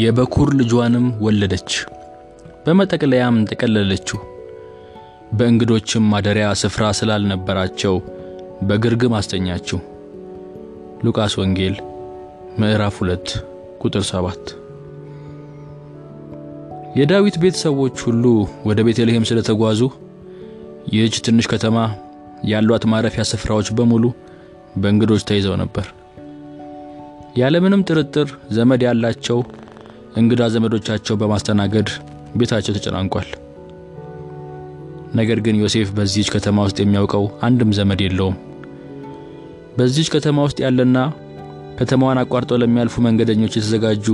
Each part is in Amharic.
የበኩር ልጇንም ወለደች፣ በመጠቅለያም ጠቀለለችው። በእንግዶችም ማደሪያ ስፍራ ስላልነበራቸው በግርግም አስተኛችው። ሉቃስ ወንጌል ምዕራፍ 2 ቁጥር 7። የዳዊት ቤት ሰዎች ሁሉ ወደ ቤተልሔም ስለተጓዙ ይህች ትንሽ ከተማ ያሏት ማረፊያ ስፍራዎች በሙሉ በእንግዶች ተይዘው ነበር። ያለምንም ጥርጥር ዘመድ ያላቸው እንግዳ ዘመዶቻቸው በማስተናገድ ቤታቸው ተጨናንቋል። ነገር ግን ዮሴፍ በዚህች ከተማ ውስጥ የሚያውቀው አንድም ዘመድ የለውም። በዚህች ከተማ ውስጥ ያለና ከተማዋን አቋርጠው ለሚያልፉ መንገደኞች የተዘጋጁ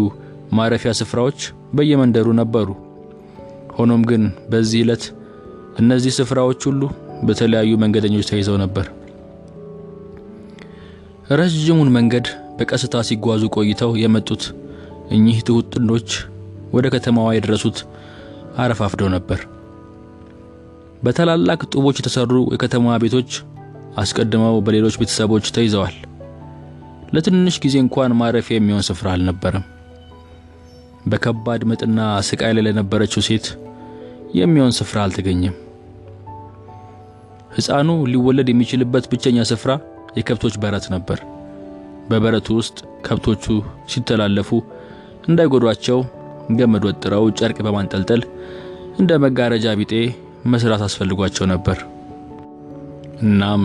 ማረፊያ ስፍራዎች በየመንደሩ ነበሩ። ሆኖም ግን በዚህ ዕለት እነዚህ ስፍራዎች ሁሉ በተለያዩ መንገደኞች ተይዘው ነበር። ረዥሙን መንገድ በቀስታ ሲጓዙ ቆይተው የመጡት እኚህ ትሑት ጥንዶች ወደ ከተማዋ የደረሱት አረፋፍደው ነበር። በታላላቅ ጡቦች የተሰሩ የከተማዋ ቤቶች አስቀድመው በሌሎች ቤተሰቦች ተይዘዋል። ለትንሽ ጊዜ እንኳን ማረፊያ የሚሆን ስፍራ አልነበረም። በከባድ ምጥና ስቃይ ላይ ለነበረችው ሴት የሚሆን ስፍራ አልተገኘም። ሕፃኑ ሊወለድ የሚችልበት ብቸኛ ስፍራ የከብቶች በረት ነበር። በበረቱ ውስጥ ከብቶቹ ሲተላለፉ እንዳይጎዷቸው ገመድ ወጥረው ጨርቅ በማንጠልጠል እንደ መጋረጃ ቢጤ መስራት አስፈልጓቸው ነበር። እናም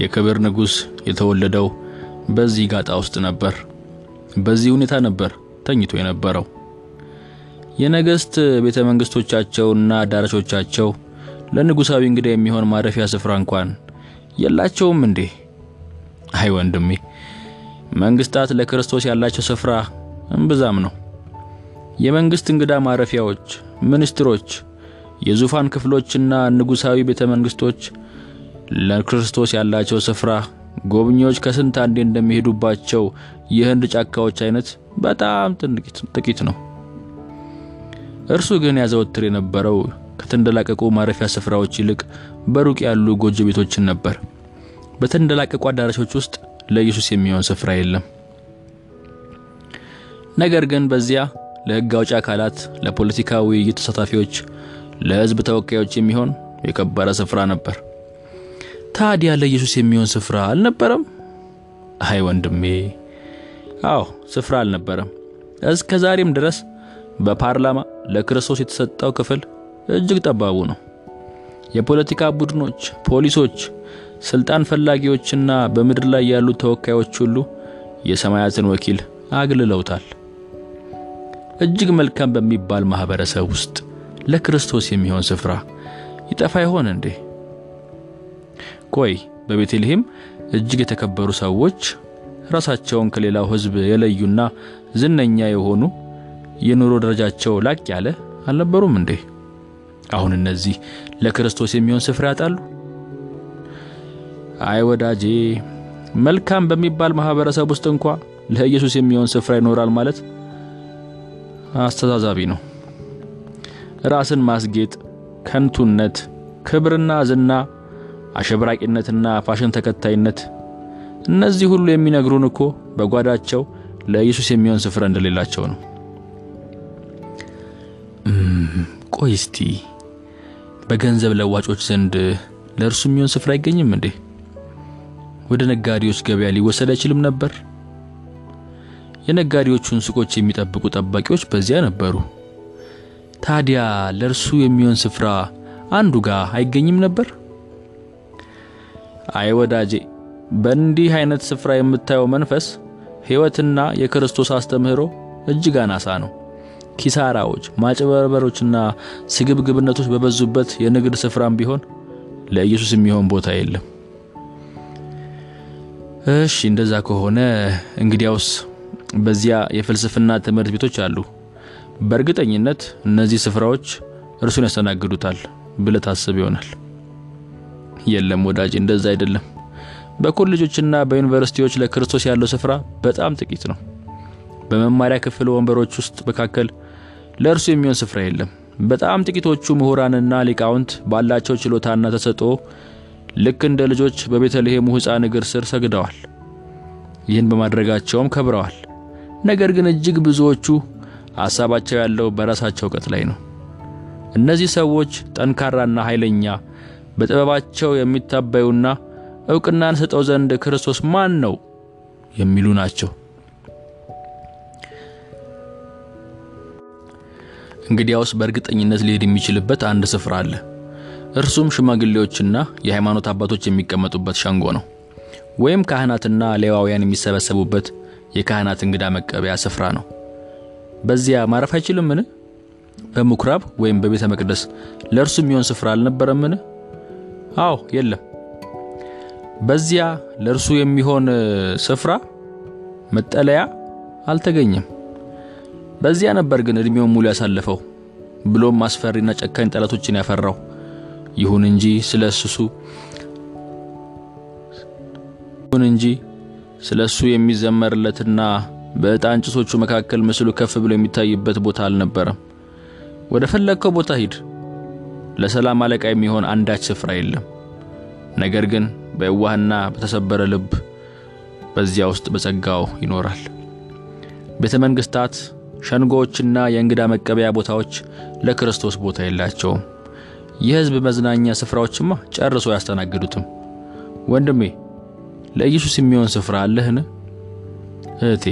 የክብር ንጉሥ የተወለደው በዚህ ጋጣ ውስጥ ነበር። በዚህ ሁኔታ ነበር ተኝቶ የነበረው። የነገሥት ቤተ መንግሥቶቻቸውና አዳራሾቻቸው ለንጉሣዊ እንግዳ የሚሆን ማረፊያ ስፍራ እንኳን የላቸውም እንዴ? አይ ወንድሜ፣ መንግስታት ለክርስቶስ ያላቸው ስፍራ እምብዛም ነው። የመንግስት እንግዳ ማረፊያዎች፣ ሚኒስትሮች፣ የዙፋን ክፍሎችና ንጉሣዊ ቤተ መንግስቶች ለክርስቶስ ያላቸው ስፍራ ጎብኚዎች ከስንት አንዴ እንደሚሄዱባቸው የህንድ ጫካዎች አይነት በጣም ጥቂት ነው። እርሱ ግን ያዘወትር የነበረው ከተንደላቀቁ ማረፊያ ስፍራዎች ይልቅ በሩቅ ያሉ ጎጆ ቤቶችን ነበር። በተንደላቀቁ አዳራሾች ውስጥ ለኢየሱስ የሚሆን ስፍራ የለም። ነገር ግን በዚያ ለሕግ አውጪ አካላት፣ ለፖለቲካ ውይይት ተሳታፊዎች፣ ለሕዝብ ተወካዮች የሚሆን የከበረ ስፍራ ነበር። ታዲያ ለኢየሱስ የሚሆን ስፍራ አልነበረም? አይ ወንድሜ፣ አዎ ስፍራ አልነበረም። እስከ ዛሬም ድረስ በፓርላማ ለክርስቶስ የተሰጠው ክፍል እጅግ ጠባቡ ነው። የፖለቲካ ቡድኖች፣ ፖሊሶች፣ ስልጣን ፈላጊዎችና በምድር ላይ ያሉ ተወካዮች ሁሉ የሰማያትን ወኪል አግልለውታል። እጅግ መልካም በሚባል ማህበረሰብ ውስጥ ለክርስቶስ የሚሆን ስፍራ ይጠፋ ይሆን እንዴ? ቆይ በቤተልሔም እጅግ የተከበሩ ሰዎች ራሳቸውን ከሌላው ሕዝብ የለዩና ዝነኛ የሆኑ የኑሮ ደረጃቸው ላቅ ያለ አልነበሩም እንዴ? አሁን እነዚህ ለክርስቶስ የሚሆን ስፍራ ያጣሉ? አይ ወዳጄ፣ መልካም በሚባል ማህበረሰብ ውስጥ እንኳ ለኢየሱስ የሚሆን ስፍራ ይኖራል ማለት አስተዛዛቢ ነው። ራስን ማስጌጥ፣ ከንቱነት፣ ክብርና ዝና፣ አሸብራቂነትና ፋሽን ተከታይነት፣ እነዚህ ሁሉ የሚነግሩን እኮ በጓዳቸው ለኢየሱስ የሚሆን ስፍራ እንደሌላቸው ነው። ቆይ እስቲ በገንዘብ ለዋጮች ዘንድ ለእርሱ የሚሆን ስፍራ አይገኝም እንዴ? ወደ ነጋዴዎች ገበያ ሊወሰድ አይችልም ነበር? የነጋዴዎቹን ሱቆች የሚጠብቁ ጠባቂዎች በዚያ ነበሩ። ታዲያ ለእርሱ የሚሆን ስፍራ አንዱ ጋር አይገኝም ነበር? አይ ወዳጄ፣ በእንዲህ አይነት ስፍራ የምታየው መንፈስ ሕይወትና የክርስቶስ አስተምህሮ እጅግ አናሳ ነው። ኪሳራዎች፣ ማጭበርበሮችና ስግብግብነቶች በበዙበት የንግድ ስፍራም ቢሆን ለኢየሱስ የሚሆን ቦታ የለም። እሺ፣ እንደዛ ከሆነ እንግዲያውስ በዚያ የፍልስፍና ትምህርት ቤቶች አሉ። በእርግጠኝነት እነዚህ ስፍራዎች እርሱን ያስተናግዱታል ብለህ ታስብ ይሆናል። የለም ወዳጅ፣ እንደዛ አይደለም። በኮሌጆችና በዩኒቨርሲቲዎች ለክርስቶስ ያለው ስፍራ በጣም ጥቂት ነው። በመማሪያ ክፍል ወንበሮች ውስጥ መካከል ለእርሱ የሚሆን ስፍራ የለም። በጣም ጥቂቶቹ ምሁራንና ሊቃውንት ባላቸው ችሎታና ተሰጥኦ ልክ እንደ ልጆች በቤተልሔሙ ሕፃን እግር ስር ሰግደዋል። ይህን በማድረጋቸውም ከብረዋል። ነገር ግን እጅግ ብዙዎቹ ሐሳባቸው ያለው በራሳቸው እውቀት ላይ ነው። እነዚህ ሰዎች ጠንካራና ኃይለኛ በጥበባቸው የሚታበዩና እውቅናን ሰጠው ዘንድ ክርስቶስ ማን ነው የሚሉ ናቸው። እንግዲያውስ በእርግጠኝነት ሊሄድ የሚችልበት አንድ ስፍራ አለ። እርሱም ሽማግሌዎችና የሃይማኖት አባቶች የሚቀመጡበት ሸንጎ ነው፣ ወይም ካህናትና ሌዋውያን የሚሰበሰቡበት የካህናት እንግዳ መቀበያ ስፍራ ነው። በዚያ ማረፍ አይችልምን? በምኩራብ ወይም በቤተ መቅደስ ለእርሱ የሚሆን ስፍራ አልነበረምን? አዎ፣ የለም። በዚያ ለእርሱ የሚሆን ስፍራ መጠለያ አልተገኘም። በዚያ ነበር ግን እድሜውን ሙሉ ያሳለፈው ብሎም አስፈሪና ጨካኝ ጠላቶችን ያፈራው። ይሁን እንጂ ስለ እሱ ይሁን እንጂ ስለ እሱ የሚዘመርለትና በዕጣን ጭሶቹ መካከል ምስሉ ከፍ ብሎ የሚታይበት ቦታ አልነበረም። ወደ ፈለግከው ቦታ ሂድ፣ ለሰላም አለቃ የሚሆን አንዳች ስፍራ የለም። ነገር ግን በየዋህና በተሰበረ ልብ በዚያ ውስጥ በጸጋው ይኖራል። ቤተ መንግስታት፣ ሸንጎዎችና የእንግዳ መቀበያ ቦታዎች ለክርስቶስ ቦታ የላቸውም። የሕዝብ መዝናኛ ስፍራዎችማ ጨርሶ አያስተናግዱትም። ወንድሜ ለኢየሱስ የሚሆን ስፍራ አለህን? እህቴ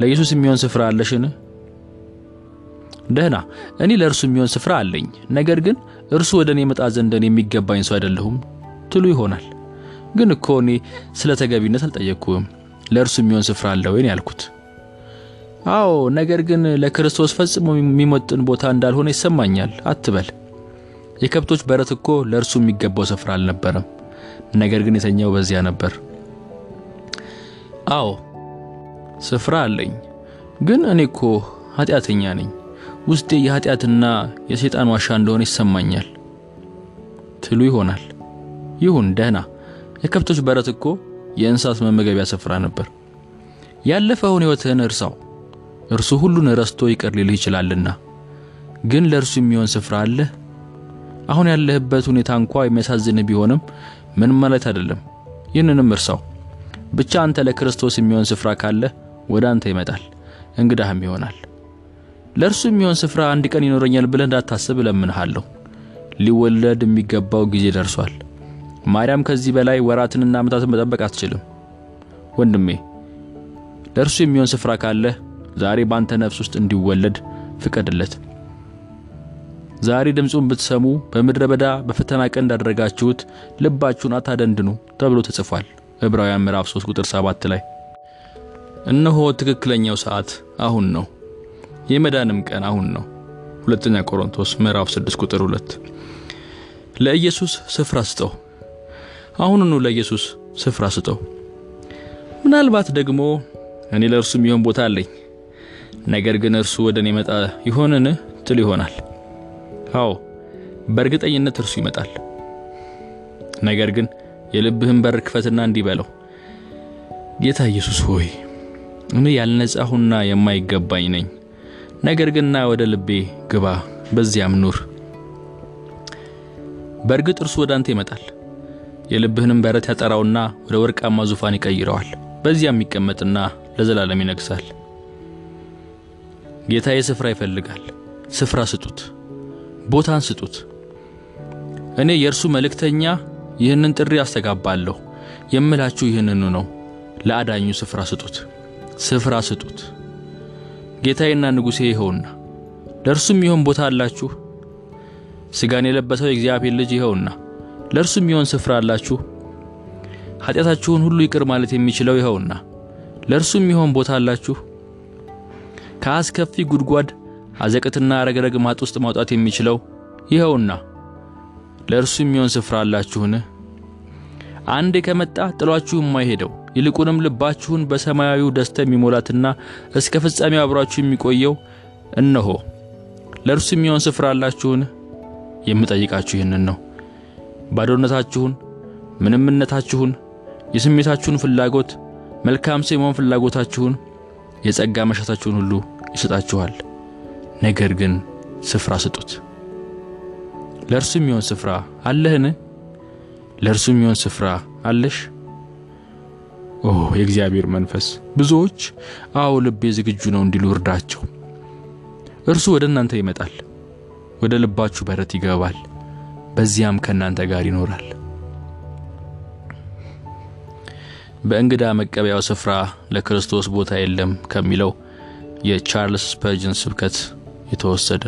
ለኢየሱስ የሚሆን ስፍራ አለሽን? ደህና፣ እኔ ለእርሱ የሚሆን ስፍራ አለኝ። ነገር ግን እርሱ ወደ እኔ መጣ ዘንድ የሚገባኝ ሰው አይደለሁም ትሉ ይሆናል። ግን እኮ እኔ ስለ ተገቢነት አልጠየቅኩም። ለእርሱ የሚሆን ስፍራ አለ ወይን ያልኩት። አዎ፣ ነገር ግን ለክርስቶስ ፈጽሞ የሚመጥን ቦታ እንዳልሆነ ይሰማኛል አትበል። የከብቶች በረት እኮ ለእርሱ የሚገባው ስፍራ አልነበረም። ነገር ግን የተኛው በዚያ ነበር። አዎ ስፍራ አለኝ፣ ግን እኔ እኮ ኃጢአተኛ ነኝ። ውስጤ የኃጢአትና የሰይጣን ዋሻ እንደሆነ ይሰማኛል ትሉ ይሆናል። ይሁን ደህና። የከብቶች በረት እኮ የእንስሳት መመገቢያ ስፍራ ነበር። ያለፈውን ሕይወትህን እርሳው፣ እርሱ ሁሉን ረስቶ ይቅር ሊልህ ይችላልና። ግን ለእርሱ የሚሆን ስፍራ አለህ? አሁን ያለህበት ሁኔታ እንኳ የሚያሳዝንህ ቢሆንም ምን ማለት አይደለም። ይህንንም እርሳው። ብቻ አንተ ለክርስቶስ የሚሆን ስፍራ ካለህ ወደ አንተ ይመጣል፣ እንግዳህም ይሆናል። ለእርሱ የሚሆን ስፍራ አንድ ቀን ይኖረኛል ብለህ እንዳታስብ እለምንሃለሁ። ሊወለድ የሚገባው ጊዜ ደርሷል። ማርያም ከዚህ በላይ ወራትንና ዓመታትን መጠበቅ አትችልም። ወንድሜ ለእርሱ የሚሆን ስፍራ ካለህ ዛሬ ባንተ ነፍስ ውስጥ እንዲወለድ ፍቀድለት። ዛሬ ድምፁን ብትሰሙ በምድረ በዳ በፈተና ቀን እንዳደረጋችሁት ልባችሁን አታደንድኑ ተብሎ ተጽፏል። ዕብራውያን ምዕራፍ 3 ቁጥር 7 ላይ እነሆ ትክክለኛው ሰዓት አሁን ነው፣ የመዳንም ቀን አሁን ነው። ሁለተኛ ቆሮንቶስ ምዕራፍ 6 ቁጥር 2 ለኢየሱስ ስፍራ ስጠው። አሁኑኑ ለኢየሱስ ስፍራ ስጠው። ምናልባት ደግሞ እኔ ለእርሱ የሚሆን ቦታ አለኝ፣ ነገር ግን እርሱ ወደ እኔ መጣ ይሆንን ትል ይሆናል። አዎ በእርግጠኝነት እርሱ ይመጣል። ነገር ግን የልብህን በር ክፈትና እንዲህ ጌታ ኢየሱስ ሆይ እኔ ያልነጻሁና የማይገባኝ ነኝ። ነገር ግን ና ወደ ልቤ ግባ፣ በዚያም ኑር። በእርግጥ እርሱ ወደ አንተ ይመጣል። የልብህንም በረት ያጠራውና ወደ ወርቃማ ዙፋን ይቀይረዋል። በዚያም ይቀመጥና ለዘላለም ይነግሳል። ጌታዬ ስፍራ ይፈልጋል። ስፍራ ስጡት፣ ቦታን ስጡት። እኔ የእርሱ መልእክተኛ ይህንን ጥሪ አስተጋባለሁ የምላችሁ ይህንኑ ነው። ለአዳኙ ስፍራ ስጡት፣ ስፍራ ስጡት። ጌታዬና ንጉሴ ይኸውና። ለእርሱም ይሆን ቦታ አላችሁ። ሥጋን የለበሰው የእግዚአብሔር ልጅ ይኸውና። ለእርሱም ይሆን ስፍራ አላችሁ። ኃጢአታችሁን ሁሉ ይቅር ማለት የሚችለው ይኸውና። ለእርሱም ይሆን ቦታ አላችሁ። ከአስከፊ ጉድጓድ አዘቅትና ረግረግ ማጥ ውስጥ ማውጣት የሚችለው ይኸውና። ለእርሱ የሚሆን ስፍራ አላችሁን? አንዴ ከመጣ ጥሏችሁ የማይሄደው ይልቁንም ልባችሁን በሰማያዊው ደስታ የሚሞላትና እስከ ፍጻሜው አብሯችሁ የሚቆየው እነሆ። ለእርሱ የሚሆን ስፍራ አላችሁን? የምጠይቃችሁ ይህንን ነው። ባዶነታችሁን፣ ምንምነታችሁን፣ የስሜታችሁን ፍላጎት፣ መልካም ሰው የመሆን ፍላጎታችሁን፣ የጸጋ መሻታችሁን ሁሉ ይሰጣችኋል። ነገር ግን ስፍራ ስጡት። ለእርሱ የሚሆን ስፍራ አለህን? ለእርሱ የሚሆን ስፍራ አለሽ? ኦ የእግዚአብሔር መንፈስ ብዙዎች አዎ ልቤ ዝግጁ ነው እንዲሉ እርዳቸው። እርሱ ወደ እናንተ ይመጣል፣ ወደ ልባችሁ በረት ይገባል፣ በዚያም ከእናንተ ጋር ይኖራል። በእንግዳ መቀበያው ስፍራ ለክርስቶስ ቦታ የለም ከሚለው የቻርልስ ስፐርጅን ስብከት የተወሰደ